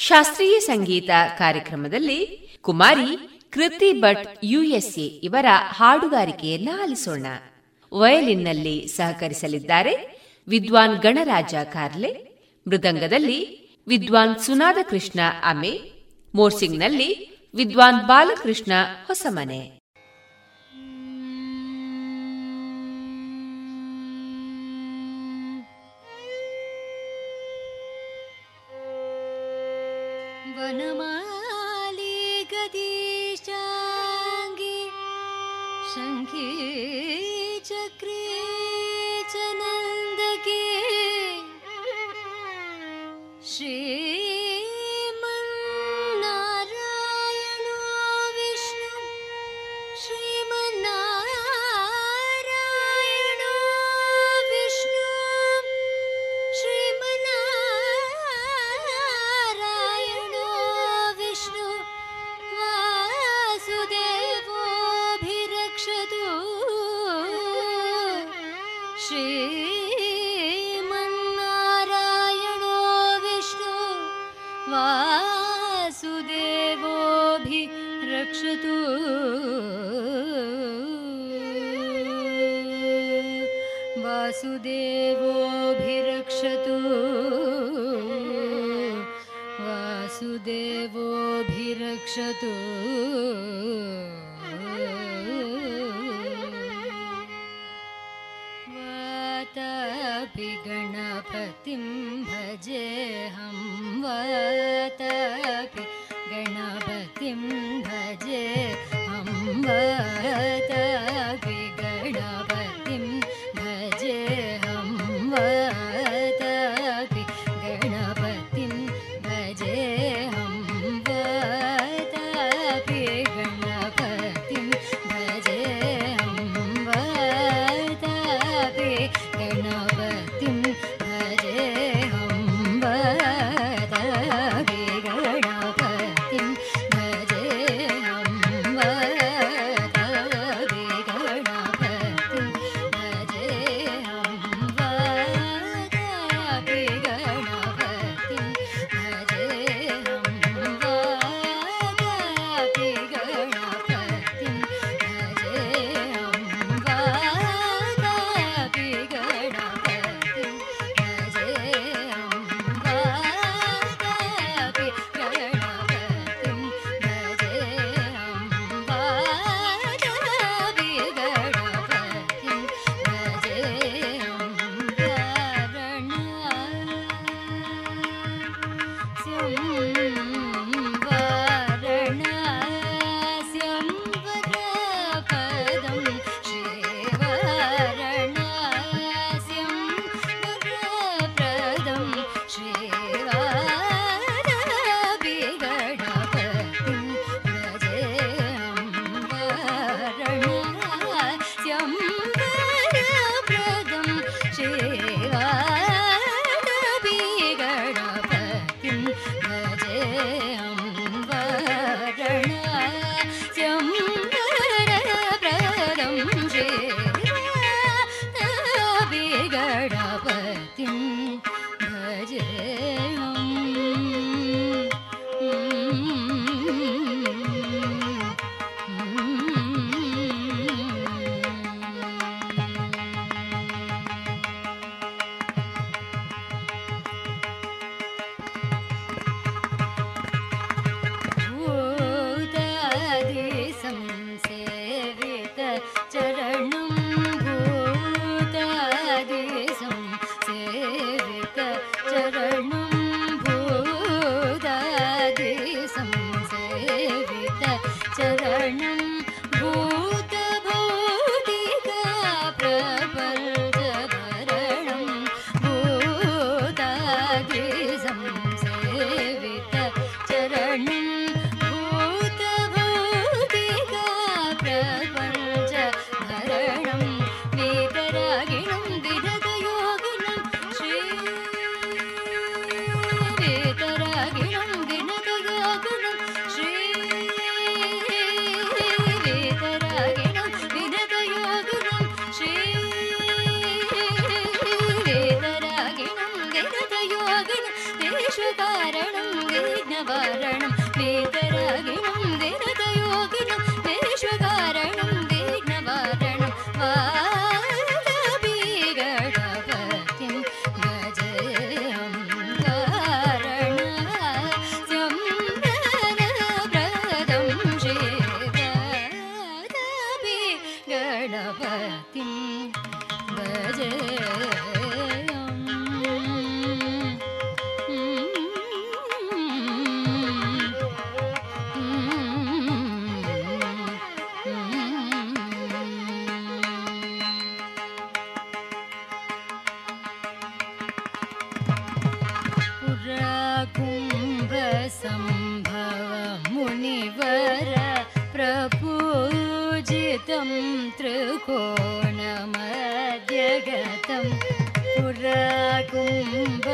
ಶಾಸ್ತ್ರೀಯ ಸಂಗೀತ ಕಾರ್ಯಕ್ರಮದಲ್ಲಿ ಕುಮಾರಿ, ಕೃತಿ ಭಟ್, ಯುಎಸ್ಎ ಇವರ ಹಾಡುಗಾರಿಕೆಯನ್ನ ಆಲಿಸೋಣ. ವಯಲಿನ್ನಲ್ಲಿ ಸಹಕರಿಸಲಿದ್ದಾರೆ ವಿದ್ವಾನ್ ಗಣರಾಜ ಕಾರ್ಲೆ, ಮೃದಂಗದಲ್ಲಿ ವಿದ್ವಾನ್ ಸುನಾದ ಕೃಷ್ಣ ಅಮೆ, ಮೋರ್ಸಿಂಗ್ನಲ್ಲಿ ವಿದ್ವಾನ್ ಬಾಲಕೃಷ್ಣ ಹೊಸಮನೆ. वनमाले गदीशाङ्गे शङ्खे चक्रे च नन्दगी श्री अपि गणपतिं भजे वतपि। गणपतिं भजे अम्वत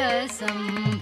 रसम्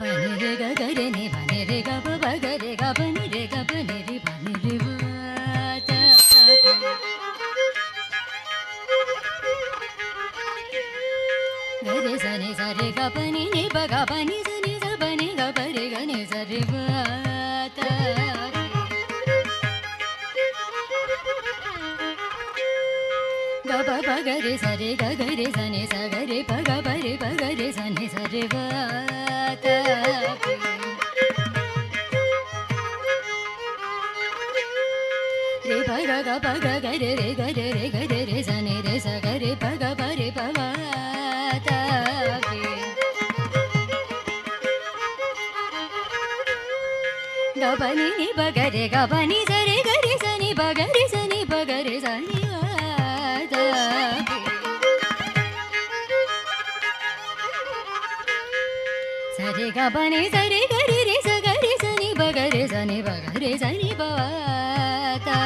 పని గ గరి ని పని రే గ బ గరి గ పని రే గ పని రి పని రి గరి సని సరి గ పని ని బ గ పని సని స పని గ పరి గ ని సరి బ pa pa ga re sa re ga ga re sa ne sa ga re pa ga pa re pa ga re sa ne sa re va ta re pa ga ga pa ga ga re re ga re re ga re re sa ne re sa ga re pa ga pa re pa va ta ga ba ni ni ba ga re ga ba ni sa re ga re sa ni ba ga re sa ni ba ga re sa ni ಗ ಬನೆ ಸರಿ ಗರಿ ರೆ ಸ ಗರಿ ಸನಿ ಬಗರೆ ಸನಿ ಬಗರೆ ಸನಿ ಬಾಪಿ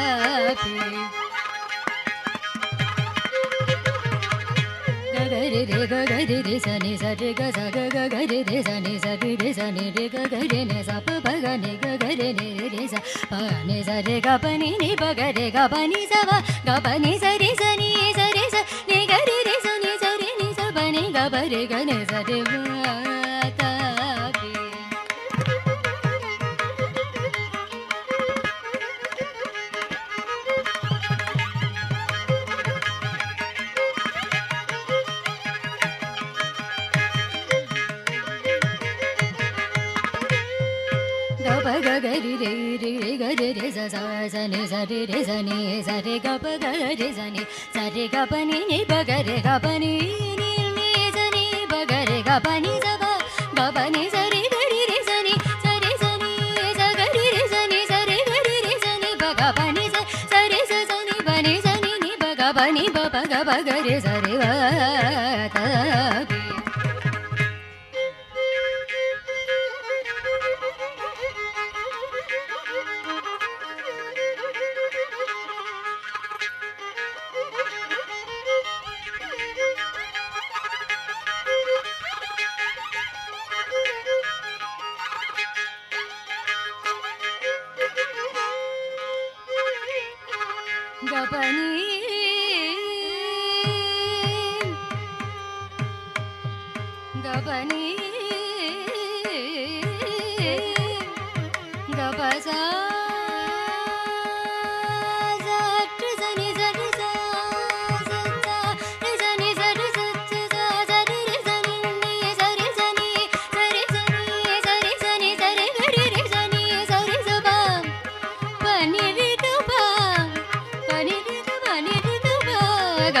ಗರಿ ರೆ ಗ ಗರಿ ರೆ ಸನಿ ಸರಿ ಗ ಸ ಗ ಗ ಗರಿ ರೆ ಸನಿ ಸರಿ ರೆ ಸನಿ ರೆ ಗ ಗರಿ ನೆ ಸ ಪ ಪ ಗ ನಿ ಗ ಗರಿ ನೆ ರೆ ಸ ಪ ನೆ ಸ ರೆ ಗ ಪ ನಿ ನಿ ಪ ಗ ರೆ ಗ ಪ ನಿ ಸ ವ ಗ ಪ ನಿ ಸ ರೆ ಸ ನಿ ಸ ರೆ ಸ ನಿ ಗ ರಿ ರೆ ಸ ನಿ ಸ ರೆ ನಿ ಸ ಪ ನಿ ಗ ಪ ರೆ ಗ ನೆ ಸ ರೆ ವ ga ri re re re ga re re sa sa sa ni sa re re sa ni sa re ga pa ga re sa ni sa re ga pa ni ni pa ga re ga pa ni ni ni sa ni pa ga re ga pa ni sa pa ga pa ni sa re ga ri re sa ni sa re sa ni sa ga ri re sa ni sa re ga ri re sa ni pa ga pa ni sa sa re sa sa ni pa ni sa ni ni pa ga pa ni pa pa ga pa ga re sa re va ta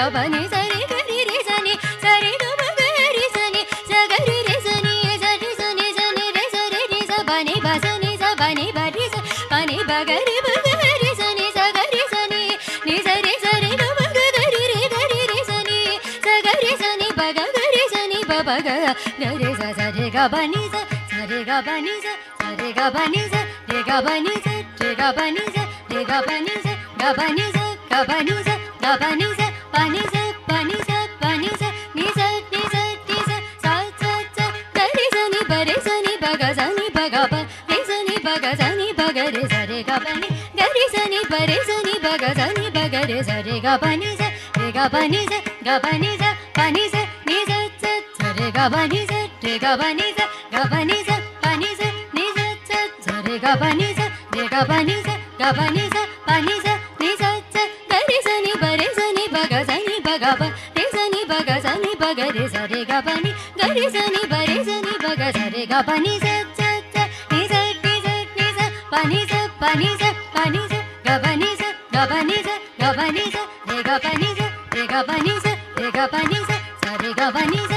ga ba ni za sa re ga ba ni za sa re ga ba ni za re ga ba ni za re ga ba ni za re ga ba ni za ga ba ni za ga ba ni za ga ba ni za ba ni re za re ga ba ni za re ga ba ni za ga ba ni za ba ni za ni za sa sa re ga ba ni za re ga ba ni za ga ba ni za pa ni za ni za za za re ga ba ni za re ga ba ni za ga ba ni za pa ni za ni za za ga re za ni ba re za ni ba ga za ni ba ga ba re za ni ba ga za ni ba ga re za re ga ba ni ga re za ni ba re za ni ba ga za re ga ba ni za za za ni za ni za ni za za za za ba ni za ba ni za ba ni za ga ba ni za ga ba ni Regabaniza, regabaniza, regabaniza, regabaniza, regabaniza.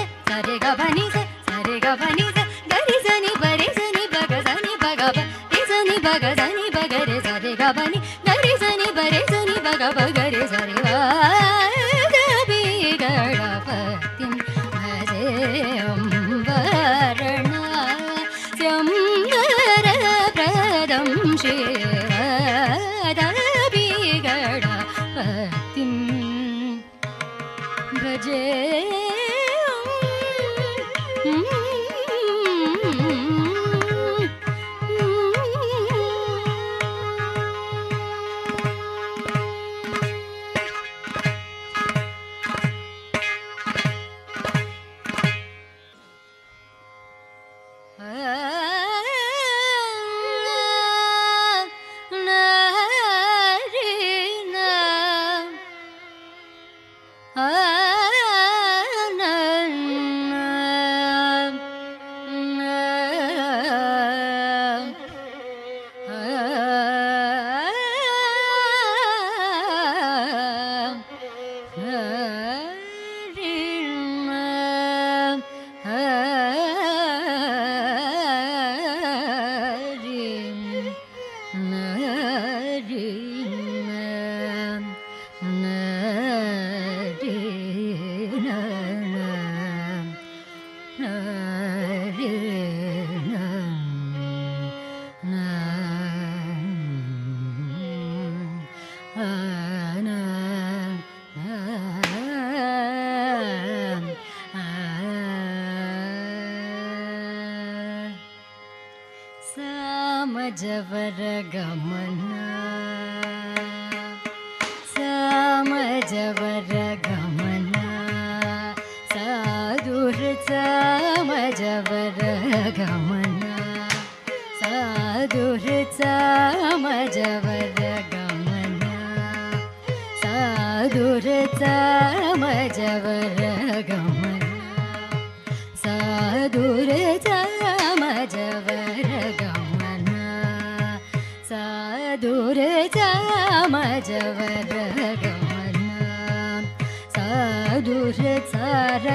जब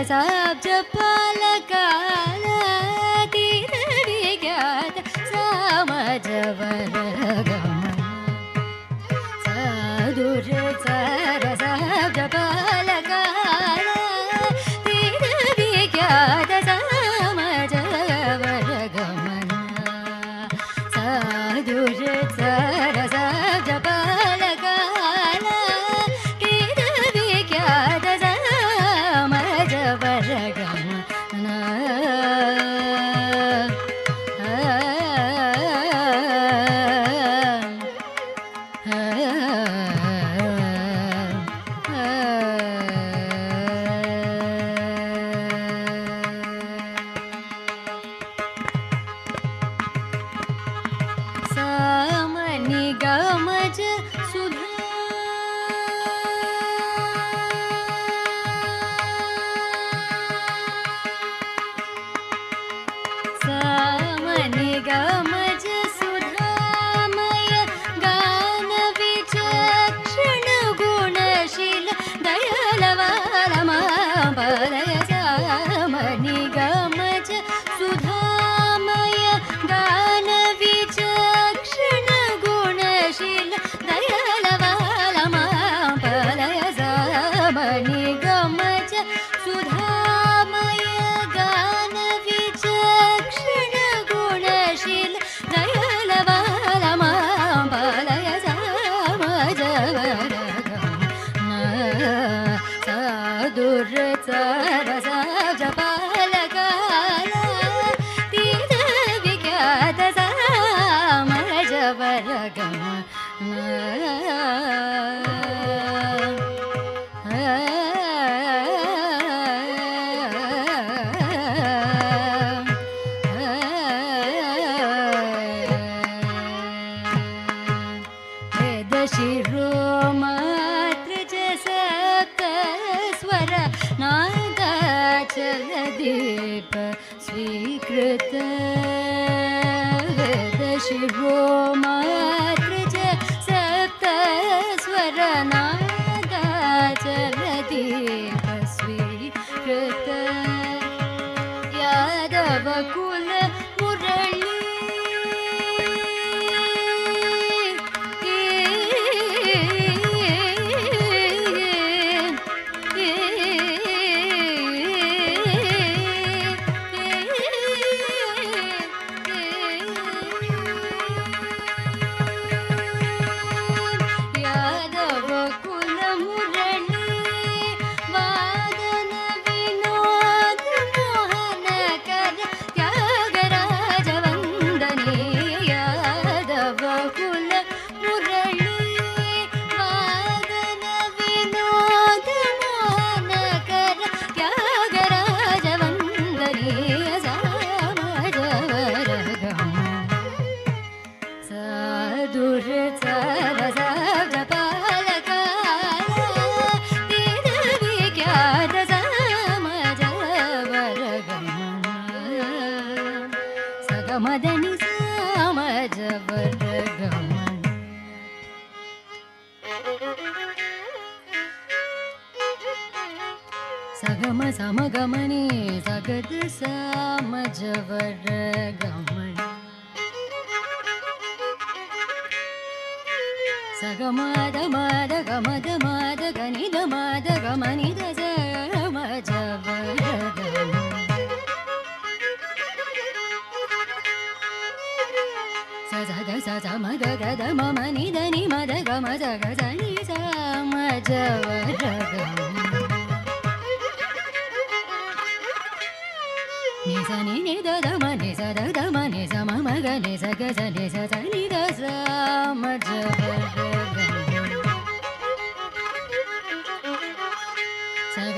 ಸಾ Whoa. चल Yeah.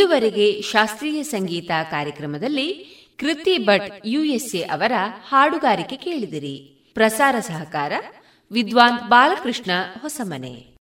ಇದುವರೆಗೆ ಶಾಸ್ತ್ರೀಯ ಸಂಗೀತ ಕಾರ್ಯಕ್ರಮದಲ್ಲಿ ಕೃತಿ ಭಟ್ ಯುಎಸ್ಎ ಅವರ ಹಾಡುಗಾರಿಕೆ ಕೇಳಿದಿರಿ. ಪ್ರಸಾರ ಸಹಕಾರ ವಿದ್ವಾನ್ ಬಾಲಕೃಷ್ಣ ಹೊಸಮನೆ.